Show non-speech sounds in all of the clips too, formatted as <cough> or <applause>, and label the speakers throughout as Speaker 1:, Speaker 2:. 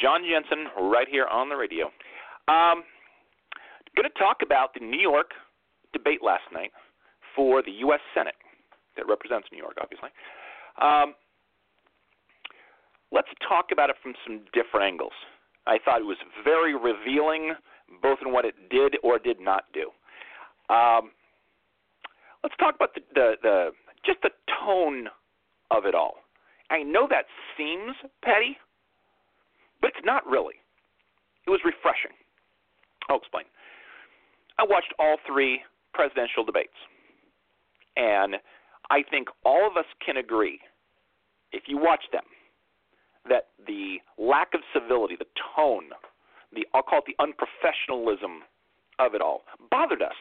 Speaker 1: John Jensen, right here on the radio. Um, going to talk about the New York debate last night for the U.S. Senate that represents New York, obviously. Um, let's talk about it from some different angles. I thought it was very revealing, both in what it did or did not do. Um, let's talk about the, the, the just the tone of it all. I know that seems petty, but it's not really. It was refreshing. I'll explain. I watched all three presidential debates, and I think all of us can agree, if you watch them, that the lack of civility, the tone, the I'll call it the unprofessionalism of it all, bothered us.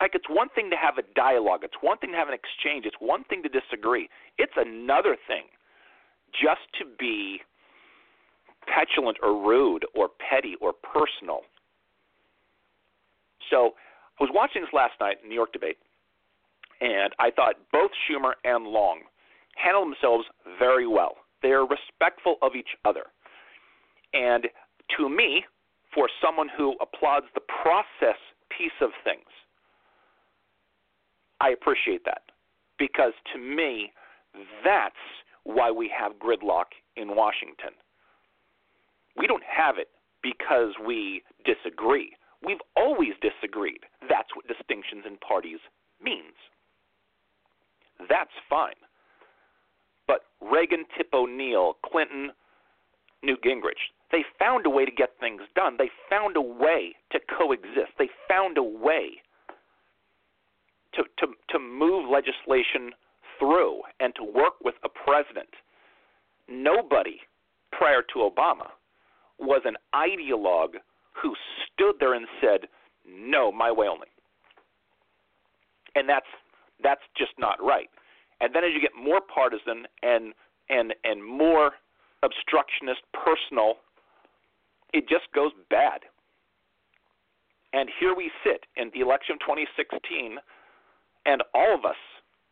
Speaker 1: Like it's one thing to have a dialogue, it's one thing to have an exchange, it's one thing to disagree. It's another thing just to be petulant or rude or petty or personal. So I was watching this last night, in New York debate, and I thought both Schumer and Long handle themselves very well. They are respectful of each other. And to me, for someone who applauds the process piece of things, I appreciate that. Because to me, that's why we have gridlock in Washington. We don't have it because we disagree. We've always disagreed. That's what distinctions in parties means. That's fine. But Reagan, Tip O'Neill, Clinton, Newt Gingrich, they found a way to get things done. They found a way to coexist. They found a way to, to, to move legislation through and to work with a president. Nobody prior to Obama was an ideologue who stood there and said, "No, my way only." And that's that's just not right. And then as you get more partisan and and and more obstructionist, personal, it just goes bad. And here we sit in the election of 2016, and all of us,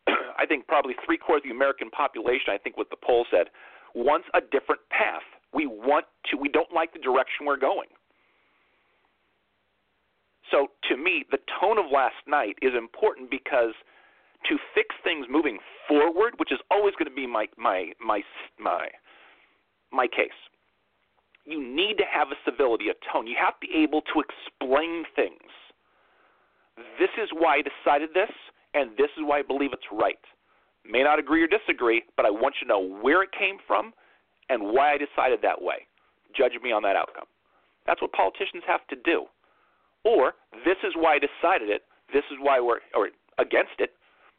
Speaker 1: <clears throat> I think probably three quarters of the American population, I think what the poll said, wants a different path. We want to. We don't like the direction we're going. So to me, the tone of last night is important because to fix things moving forward, which is always going to be my my my my my case. You need to have a civility, a tone. You have to be able to explain things. This is why I decided this, and this is why I believe it's right. May not agree or disagree, but I want you to know where it came from and why I decided that way. Judge me on that outcome. That's what politicians have to do. Or this is why I decided it. This is why we're or against it.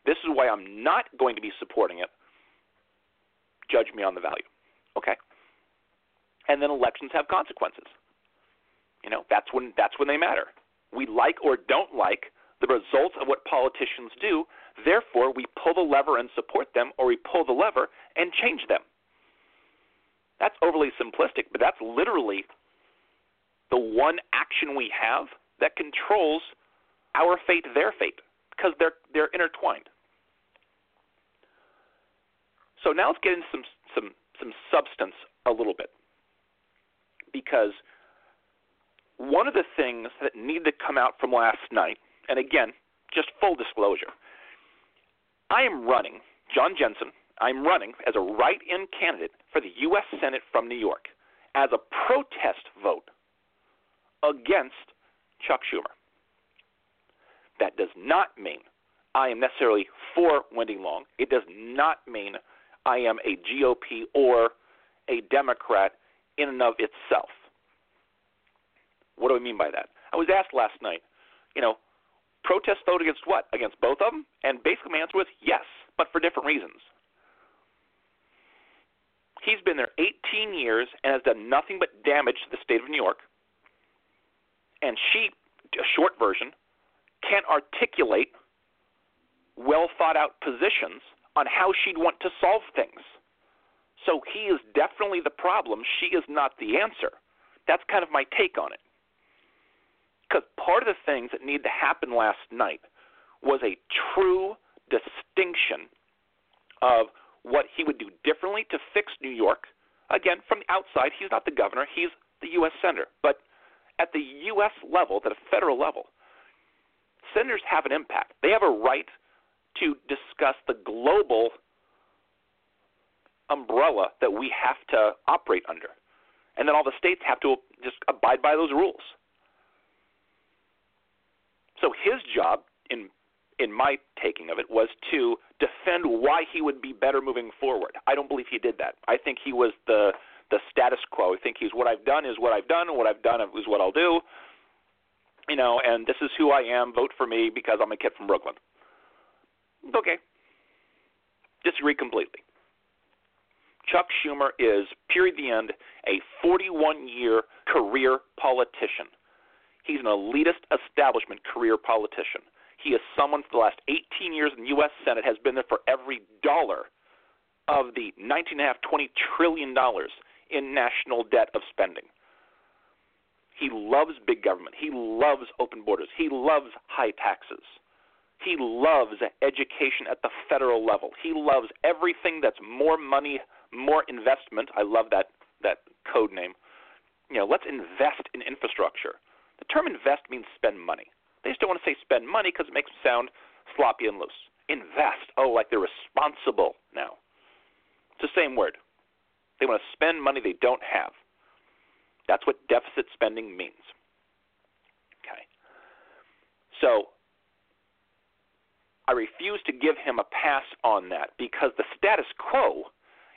Speaker 1: This is why I'm not going to be supporting it. Judge me on the value. Okay. And then elections have consequences. You know, that's when that's when they matter. We like or don't like the results of what politicians do. Therefore, we pull the lever and support them, or we pull the lever and change them. That's overly simplistic, but that's literally the one action we have that controls our fate, their fate, because they're they're intertwined. So now let's get into some some some substance a little bit, because one of the things that need to come out from last night, and again, just full disclosure, I am running John Jensen. I'm running as a write-in candidate for the U.S. Senate from New York as a protest vote against Chuck Schumer. That does not mean I am necessarily for Wendy Long. It does not mean I am a GOP or a Democrat in and of itself. What do I mean by that? I was asked last night, you know, protest vote against what? Against both of them? And basically, my answer was yes, but for different reasons. He's been there 18 years and has done nothing but damage to the state of New York. And she, a short version, can't articulate well thought out positions on how she'd want to solve things. So he is definitely the problem. She is not the answer. That's kind of my take on it. Because part of the things that needed to happen last night was a true distinction of what he would do differently to fix New York. Again, from the outside, he's not the governor, he's the U.S. senator. But at the U.S. level, at a federal level, senators have an impact. They have a right to discuss the global umbrella that we have to operate under. And then all the states have to just abide by those rules. So his job, in in my taking of it, was to defend why he would be better moving forward. I don't believe he did that. I think he was the the status quo. I think he's what I've done is what I've done, what I've done is what I'll do. You know, and this is who I am. Vote for me because I'm a kid from Brooklyn. Okay. Disagree completely. Chuck Schumer is, period, the end, a 41 year career politician. He's an elitist establishment career politician. He is someone for the last 18 years in the U.S. Senate has been there for every dollar of the 19.5, 20 trillion dollars in national debt of spending. He loves big government. He loves open borders. He loves high taxes. He loves education at the federal level. He loves everything that's more money, more investment. I love that that code name. You know, let's invest in infrastructure. The term invest means spend money. They just don't want to say spend money because it makes them sound sloppy and loose. Invest. Oh, like they're responsible now. It's the same word. They want to spend money they don't have. That's what deficit spending means. Okay. So I refuse to give him a pass on that because the status quo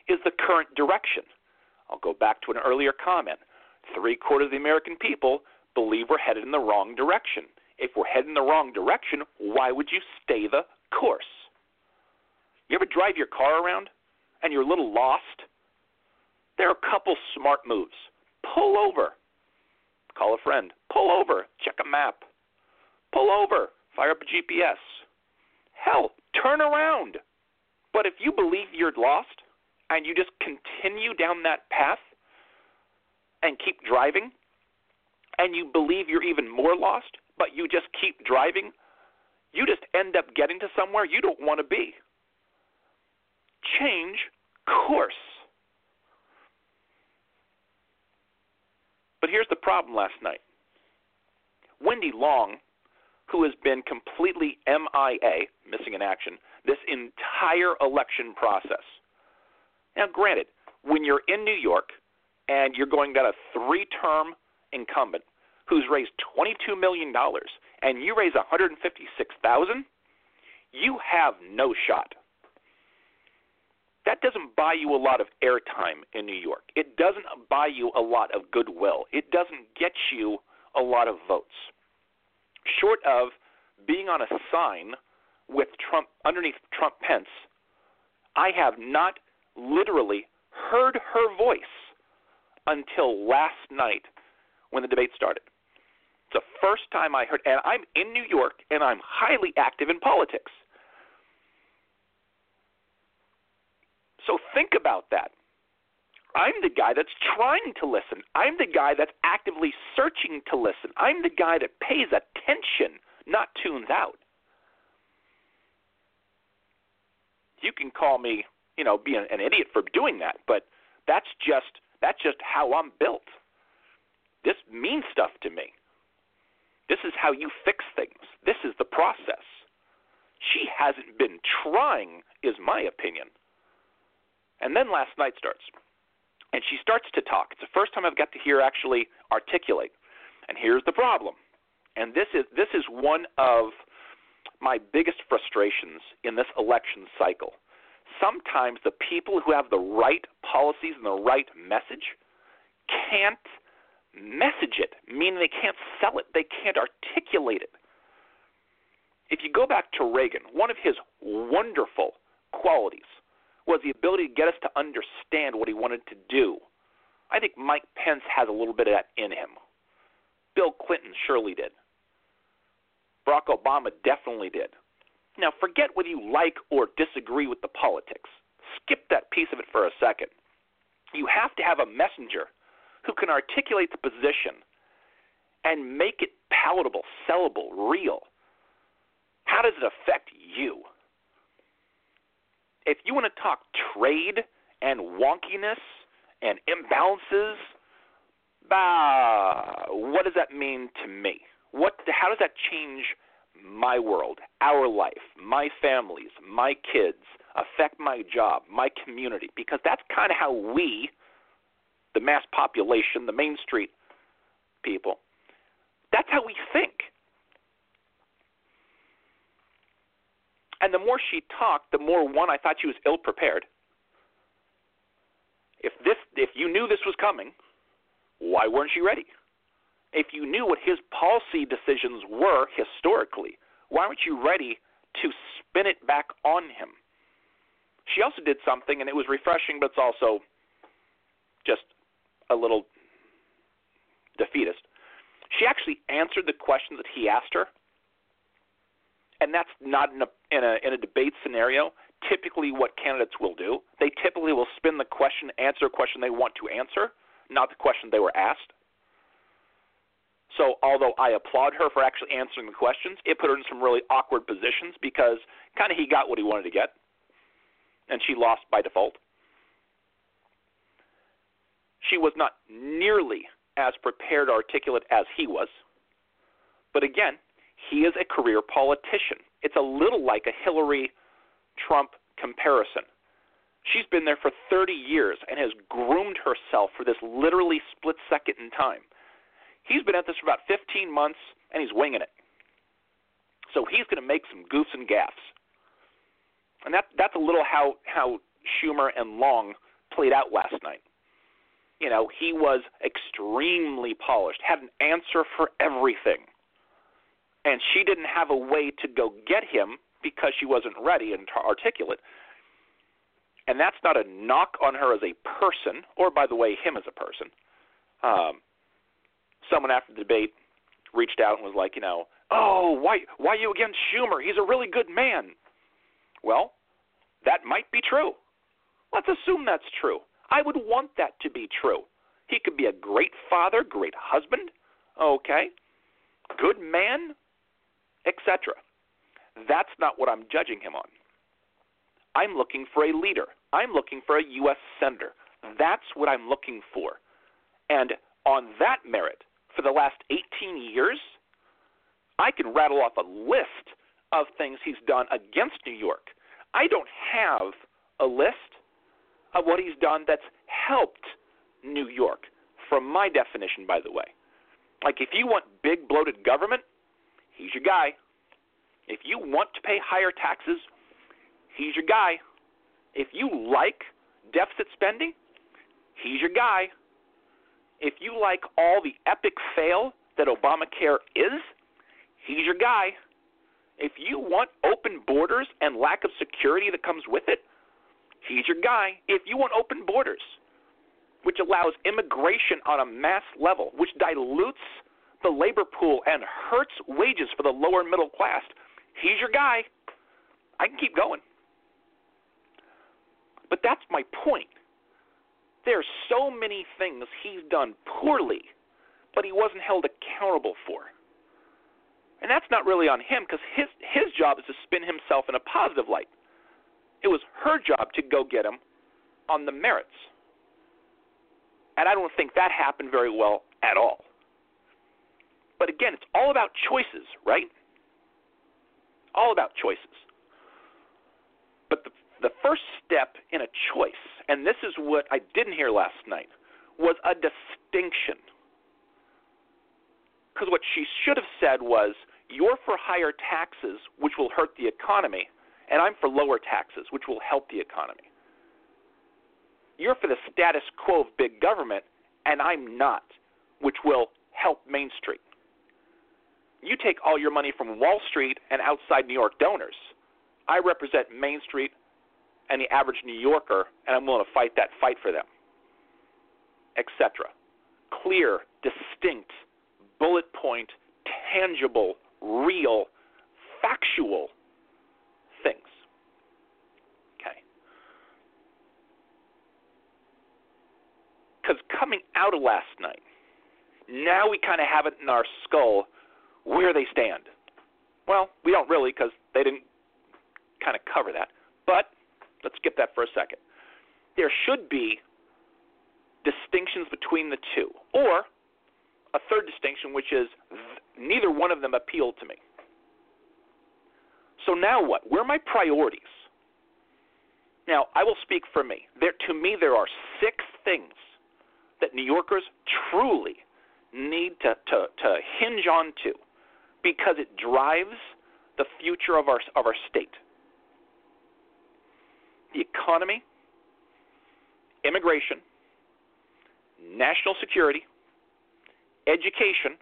Speaker 1: is the current direction. I'll go back to an earlier comment. Three quarters of the American people believe we're headed in the wrong direction. If we're heading the wrong direction, why would you stay the course? You ever drive your car around and you're a little lost? There are a couple smart moves. Pull over. Call a friend. Pull over. Check a map. Pull over. Fire up a GPS. Hell, turn around. But if you believe you're lost and you just continue down that path and keep driving, and you believe you're even more lost, but you just keep driving, you just end up getting to somewhere you don't want to be. Change course. But here's the problem last night. Wendy Long, who has been completely MIA, missing in action, this entire election process. Now, granted, when you're in New York and you're going down a three term incumbent who's raised $22 million and you raise 156000 you have no shot. That doesn't buy you a lot of airtime in New York. It doesn't buy you a lot of goodwill. It doesn't get you a lot of votes. Short of being on a sign with Trump underneath Trump Pence, I have not literally heard her voice until last night when the debate started. It's the first time I heard, and I'm in New York and I'm highly active in politics. So think about that. I'm the guy that's trying to listen. I'm the guy that's actively searching to listen. I'm the guy that pays attention, not tunes out. You can call me, you know, being an idiot for doing that, but that's just that's just how I'm built. This means stuff to me. This is how you fix things. This is the process. She hasn't been trying, is my opinion. And then last night starts. And she starts to talk. It's the first time I've got to hear actually articulate. And here's the problem. And this is this is one of my biggest frustrations in this election cycle. Sometimes the people who have the right policies and the right message can't message it, meaning they can't sell it, they can't articulate it. If you go back to Reagan, one of his wonderful qualities was the ability to get us to understand what he wanted to do. I think Mike Pence has a little bit of that in him. Bill Clinton surely did. Barack Obama definitely did. Now, forget whether you like or disagree with the politics. Skip that piece of it for a second. You have to have a messenger who can articulate the position and make it palatable, sellable, real. How does it affect you? If you want to talk trade and wonkiness and imbalances, bah, what does that mean to me? What, how does that change my world, our life, my families, my kids, affect my job, my community? Because that's kind of how we, the mass population, the Main Street people, that's how we think. And the more she talked, the more one I thought she was ill prepared. If this if you knew this was coming, why weren't you ready? If you knew what his policy decisions were historically, why weren't you ready to spin it back on him? She also did something, and it was refreshing, but it's also just a little defeatist. She actually answered the questions that he asked her, and that's not in a in a in a debate scenario. Typically, what candidates will do, they typically will spin the question, answer a question they want to answer, not the question they were asked. So, although I applaud her for actually answering the questions, it put her in some really awkward positions because kind of he got what he wanted to get, and she lost by default. She was not nearly as prepared, articulate as he was. But again, he is a career politician. It's a little like a Hillary Trump comparison. She's been there for 30 years and has groomed herself for this literally split second in time. He's been at this for about 15 months and he's winging it. So he's going to make some goofs and gaffes. And that that's a little how how Schumer and Long played out last night. You know, he was extremely polished, had an answer for everything. And she didn't have a way to go get him because she wasn't ready and articulate. And that's not a knock on her as a person, or by the way, him as a person. Um, someone after the debate reached out and was like, you know, oh, why why you against Schumer? He's a really good man. Well, that might be true. Let's assume that's true. I would want that to be true. He could be a great father, great husband, okay, good man, etc. That's not what I'm judging him on. I'm looking for a leader. I'm looking for a U.S. senator. That's what I'm looking for. And on that merit, for the last 18 years, I can rattle off a list of things he's done against New York. I don't have a list of what he's done that's helped New York, from my definition, by the way. Like, if you want big, bloated government, he's your guy. If you want to pay higher taxes, he's your guy. If you like deficit spending, he's your guy. If you like all the epic fail that Obamacare is, he's your guy. If you want open borders and lack of security that comes with it, he's your guy. If you want open borders, which allows immigration on a mass level, which dilutes the labor pool and hurts wages for the lower middle class, he's your guy. I can keep going. But that's my point. There are so many things he's done poorly, but he wasn't held accountable for. And that's not really on him because his his job is to spin himself in a positive light. It was her job to go get him on the merits. And I don't think that happened very well at all. But again, it's all about choices, right? All about choices. But the the first step in a choice, and this is what I didn't hear last night, was a distinction. Because what she should have said was, You're for higher taxes, which will hurt the economy, and I'm for lower taxes, which will help the economy. You're for the status quo of big government, and I'm not, which will help Main Street. You take all your money from Wall Street and outside New York donors. I represent Main Street and the average New Yorker, and I'm willing to fight that fight for them, etc. Clear, distinct, bullet point, tangible, real, factual things. Okay. Because coming out of last night, now we kind of have it in our skull where they stand. Well, we don't really because they didn't kind of cover that. But let's skip that for a second. There should be distinctions between the two, or a third distinction, which is neither one of them appealed to me. So now what? Where are my priorities? Now, I will speak for me. There, to me, there are six things that New Yorkers truly need to, to, to hinge on to because it drives the future of our, of our state the economy, immigration, national security, education,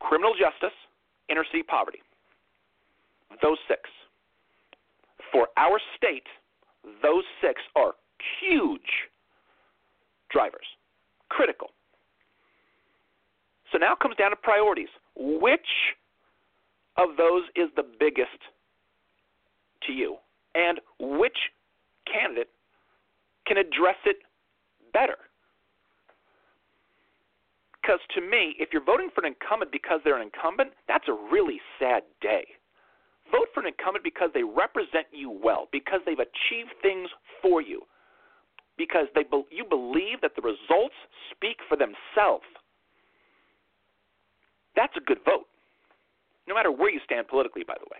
Speaker 1: criminal justice, inner city poverty. Those six. For our state, those six are huge drivers, critical. So now comes down to priorities. Which of those is the biggest to you? And which candidate can address it better? Because to me, if you're voting for an incumbent because they're an incumbent, that's a really sad day. Vote for an incumbent because they represent you well, because they've achieved things for you, because they you believe that the results speak for themselves. That's a good vote, no matter where you stand politically, by the way.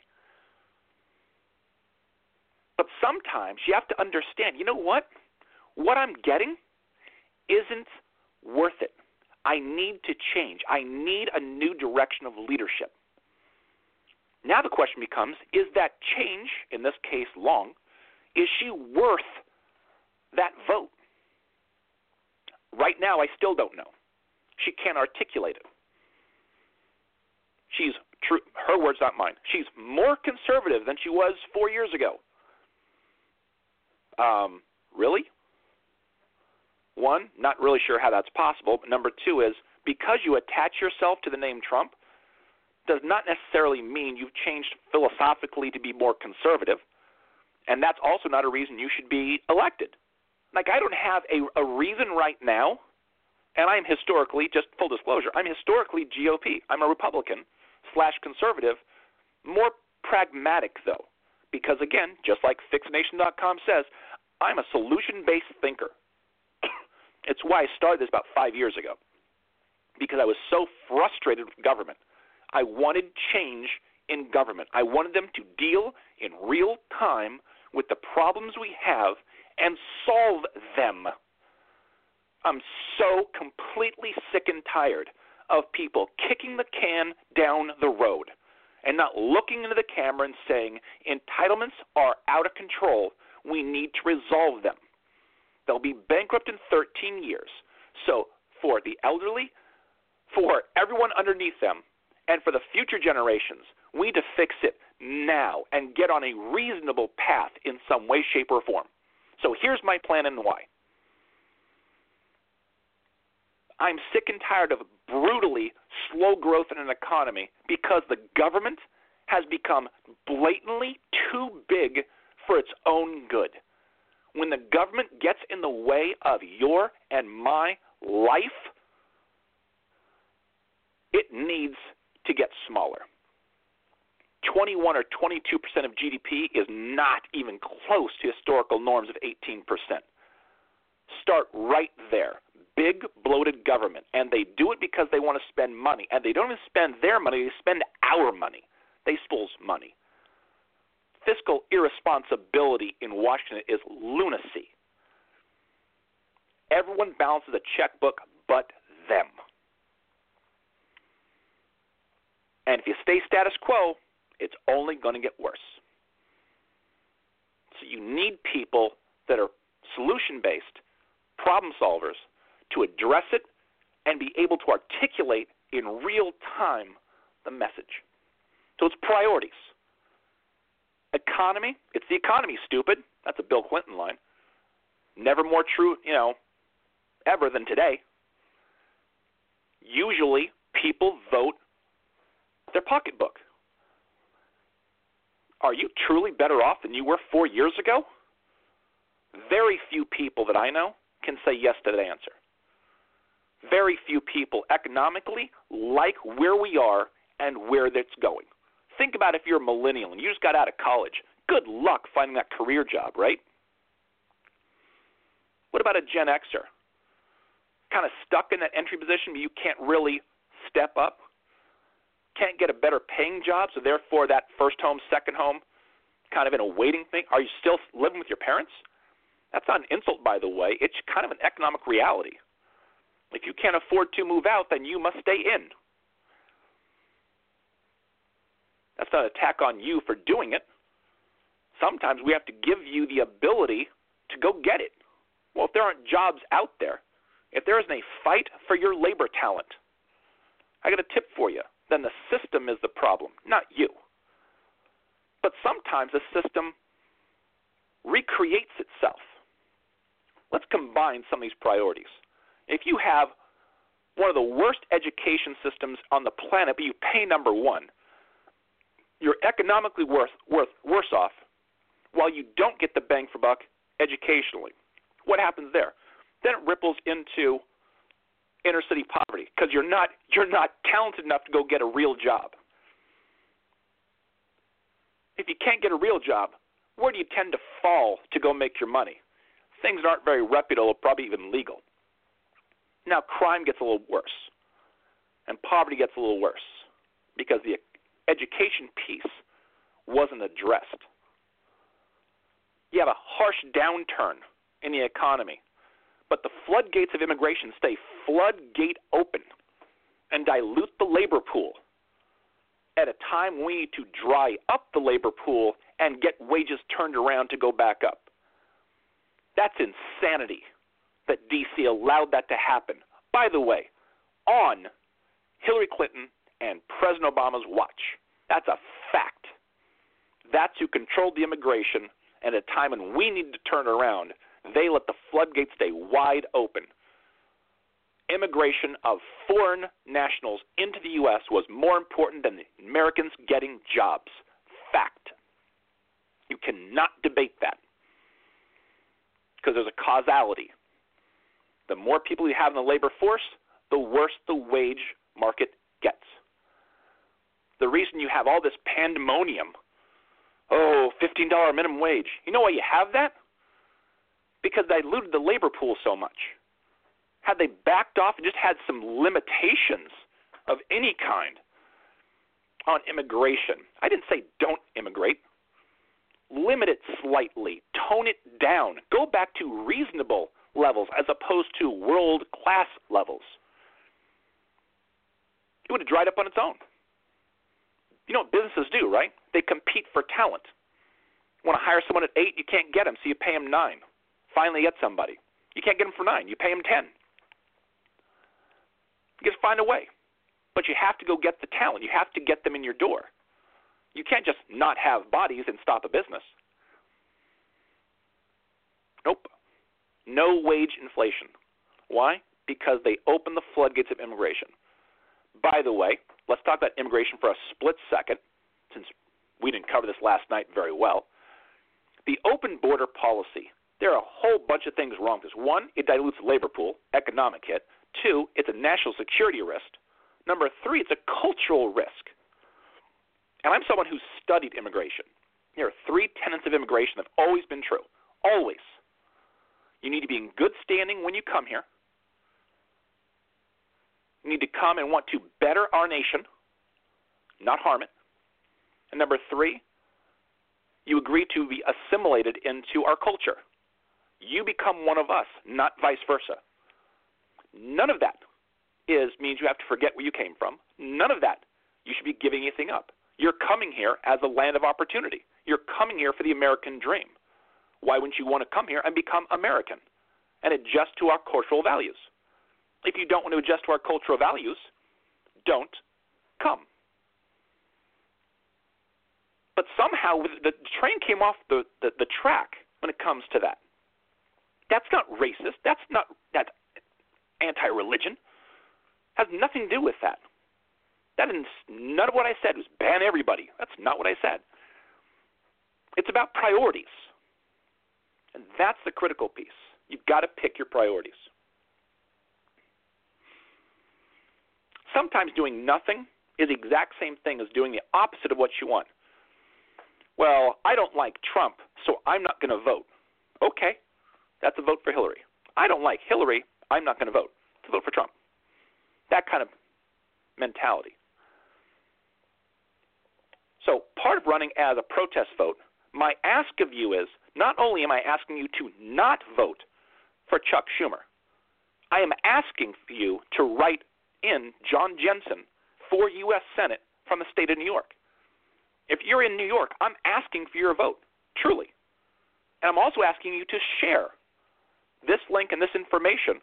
Speaker 1: But sometimes you have to understand you know what? What I'm getting isn't worth it. I need to change. I need a new direction of leadership. Now the question becomes is that change, in this case long, is she worth that vote? Right now, I still don't know. She can't articulate it. She's true, her words, not mine. She's more conservative than she was four years ago. Um, really? One, not really sure how that's possible. But number two is because you attach yourself to the name Trump does not necessarily mean you've changed philosophically to be more conservative. And that's also not a reason you should be elected. Like, I don't have a, a reason right now, and I'm historically, just full disclosure, I'm historically GOP. I'm a Republican slash conservative, more pragmatic, though. Because again, just like FixNation.com says, I'm a solution based thinker. <coughs> it's why I started this about five years ago. Because I was so frustrated with government. I wanted change in government. I wanted them to deal in real time with the problems we have and solve them. I'm so completely sick and tired of people kicking the can down the road and not looking into the camera and saying entitlements are out of control we need to resolve them. They'll be bankrupt in 13 years. So, for the elderly, for everyone underneath them, and for the future generations, we need to fix it now and get on a reasonable path in some way, shape, or form. So, here's my plan and why. I'm sick and tired of brutally slow growth in an economy because the government has become blatantly too big for its own good. When the government gets in the way of your and my life, it needs to get smaller. 21 or 22 percent of GDP is not even close to historical norms of 18 percent. Start right there. Big bloated government, and they do it because they want to spend money, and they don't even spend their money; they spend our money. They spools money fiscal irresponsibility in Washington is lunacy. Everyone balances a checkbook but them. And if you stay status quo, it's only going to get worse. So you need people that are solution based, problem solvers to address it and be able to articulate in real time the message. So it's priorities. Economy, it's the economy, stupid. That's a Bill Clinton line. Never more true, you know, ever than today. Usually, people vote their pocketbook. Are you truly better off than you were four years ago? Very few people that I know can say yes to that answer. Very few people economically like where we are and where that's going. Think about if you're a millennial and you just got out of college. Good luck finding that career job, right? What about a Gen Xer? Kind of stuck in that entry position, but you can't really step up? Can't get a better paying job, so therefore that first home, second home, kind of in a waiting thing? Are you still living with your parents? That's not an insult, by the way. It's kind of an economic reality. If you can't afford to move out, then you must stay in. That's not an attack on you for doing it. Sometimes we have to give you the ability to go get it. Well, if there aren't jobs out there, if there isn't a fight for your labor talent, I got a tip for you. Then the system is the problem, not you. But sometimes the system recreates itself. Let's combine some of these priorities. If you have one of the worst education systems on the planet, but you pay number one, you're economically worth, worth, worse off while you don't get the bang for buck educationally. What happens there? Then it ripples into inner city poverty because you're not you're not talented enough to go get a real job. If you can't get a real job, where do you tend to fall to go make your money? Things aren't very reputable, probably even legal. Now crime gets a little worse, and poverty gets a little worse because the education piece wasn't addressed. You have a harsh downturn in the economy, but the floodgates of immigration stay floodgate open and dilute the labor pool at a time we need to dry up the labor pool and get wages turned around to go back up. That's insanity that DC allowed that to happen. By the way, on Hillary Clinton and President Obama's watch. That's a fact. That's who controlled the immigration, and at a time when we needed to turn around, they let the floodgates stay wide open. Immigration of foreign nationals into the U.S. was more important than the Americans getting jobs. Fact. You cannot debate that because there's a causality. The more people you have in the labor force, the worse the wage market gets the reason you have all this pandemonium oh, $15 minimum wage. You know why you have that? Because they diluted the labor pool so much. Had they backed off and just had some limitations of any kind on immigration, I didn't say don't immigrate. Limit it slightly, tone it down, go back to reasonable levels as opposed to world class levels. It would have dried up on its own. You know what businesses do, right? They compete for talent. You want to hire someone at eight, you can't get them, so you pay them nine. Finally, get somebody. You can't get them for nine, you pay them ten. You just find a way. But you have to go get the talent. You have to get them in your door. You can't just not have bodies and stop a business. Nope. No wage inflation. Why? Because they open the floodgates of immigration. By the way, let's talk about immigration for a split second, since we didn't cover this last night very well. The open border policy, there are a whole bunch of things wrong with this. One, it dilutes the labor pool, economic hit. Two, it's a national security risk. Number three, it's a cultural risk. And I'm someone who's studied immigration. There are three tenets of immigration that have always been true. Always. You need to be in good standing when you come here You need to come and want to better our nation, not harm it. And number three, you agree to be assimilated into our culture. You become one of us, not vice versa. None of that is means you have to forget where you came from. None of that you should be giving anything up. You're coming here as a land of opportunity. You're coming here for the American dream. Why wouldn't you want to come here and become American and adjust to our cultural values? If you don't want to adjust to our cultural values, don't come. But somehow the train came off the, the, the track when it comes to that. That's not racist. That's not that's anti-religion. Has nothing to do with that. That is none of what I said was ban everybody. That's not what I said. It's about priorities. And that's the critical piece. You've got to pick your priorities. Sometimes doing nothing is the exact same thing as doing the opposite of what you want. Well, I don't like Trump, so I'm not going to vote. Okay, that's a vote for Hillary. I don't like Hillary, I'm not going to vote. To vote for Trump. That kind of mentality. So, part of running as a protest vote, my ask of you is not only am I asking you to not vote for Chuck Schumer, I am asking you to write in John Jensen for U.S. Senate from the state of New York. If you're in New York, I'm asking for your vote, truly. And I'm also asking you to share this link and this information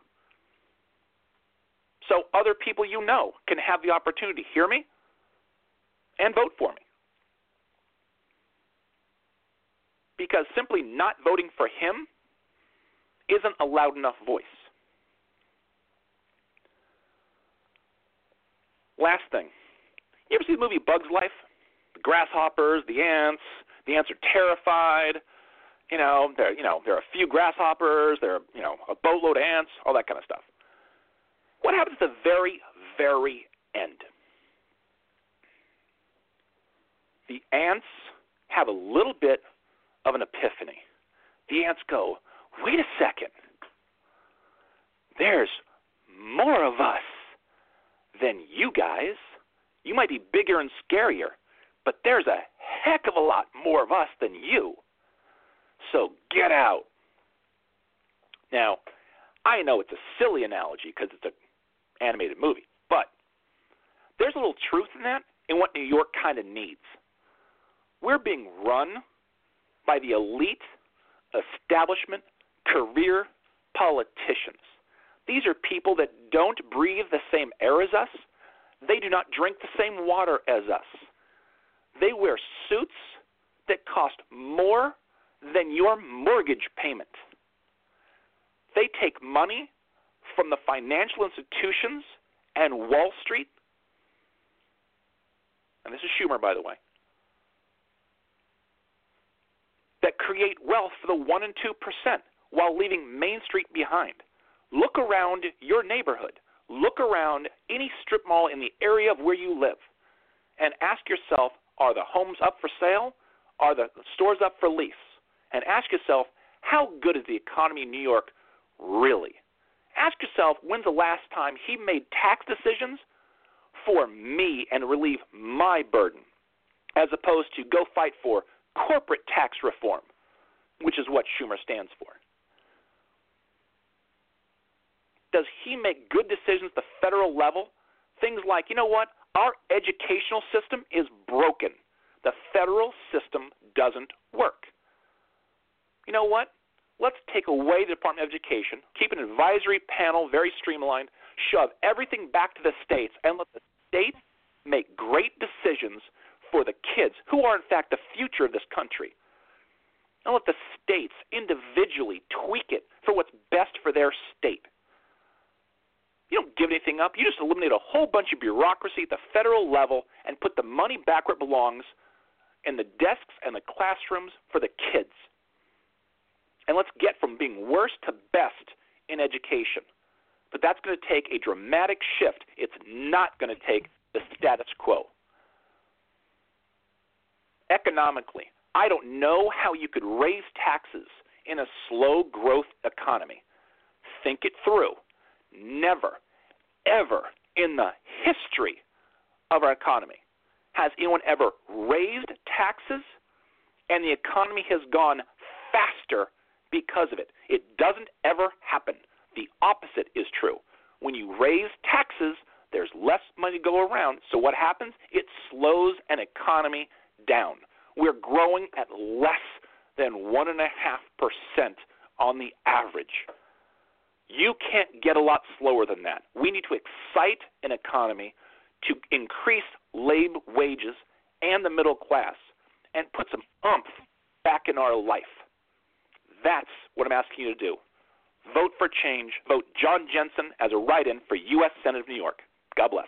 Speaker 1: so other people you know can have the opportunity to hear me and vote for me. Because simply not voting for him isn't a loud enough voice. Last thing. You ever see the movie Bugs Life? The grasshoppers, the ants, the ants are terrified. You know, there you know, there are a few grasshoppers, there are, you know, a boatload of ants, all that kind of stuff. What happens at the very, very end? The ants have a little bit of an epiphany. The ants go, wait a second. There's more of us than you guys. You might be bigger and scarier, but there's a heck of a lot more of us than you. So get out. Now, I know it's a silly analogy because it's an animated movie, but there's a little truth in that in what New York kind of needs. We're being run by the elite establishment career politicians. These are people that don't breathe the same air as us. They do not drink the same water as us. They wear suits that cost more than your mortgage payment. They take money from the financial institutions and Wall Street. And this is Schumer, by the way. That create wealth for the 1% and 2% while leaving Main Street behind. Look around your neighborhood. Look around any strip mall in the area of where you live and ask yourself are the homes up for sale? Are the stores up for lease? And ask yourself, how good is the economy in New York really? Ask yourself, when's the last time he made tax decisions for me and relieve my burden, as opposed to go fight for corporate tax reform, which is what Schumer stands for? Does he make good decisions at the federal level? Things like, you know what? Our educational system is broken. The federal system doesn't work. You know what? Let's take away the Department of Education, keep an advisory panel very streamlined, shove everything back to the states, and let the states make great decisions for the kids, who are in fact the future of this country. And let the states individually tweak it for what's best for their state. You don't give anything up. You just eliminate a whole bunch of bureaucracy at the federal level and put the money back where it belongs in the desks and the classrooms for the kids. And let's get from being worst to best in education. But that's going to take a dramatic shift. It's not going to take the status quo. Economically, I don't know how you could raise taxes in a slow growth economy. Think it through. Never, ever in the history of our economy has anyone ever raised taxes and the economy has gone faster because of it. It doesn't ever happen. The opposite is true. When you raise taxes, there's less money to go around. So what happens? It slows an economy down. We're growing at less than 1.5% on the average. You can't get a lot slower than that. We need to excite an economy to increase labor wages and the middle class. and put some umph back in our life. That's what I'm asking you to do. Vote for change. Vote John Jensen as a write in for U.S. Senate of New York. God bless.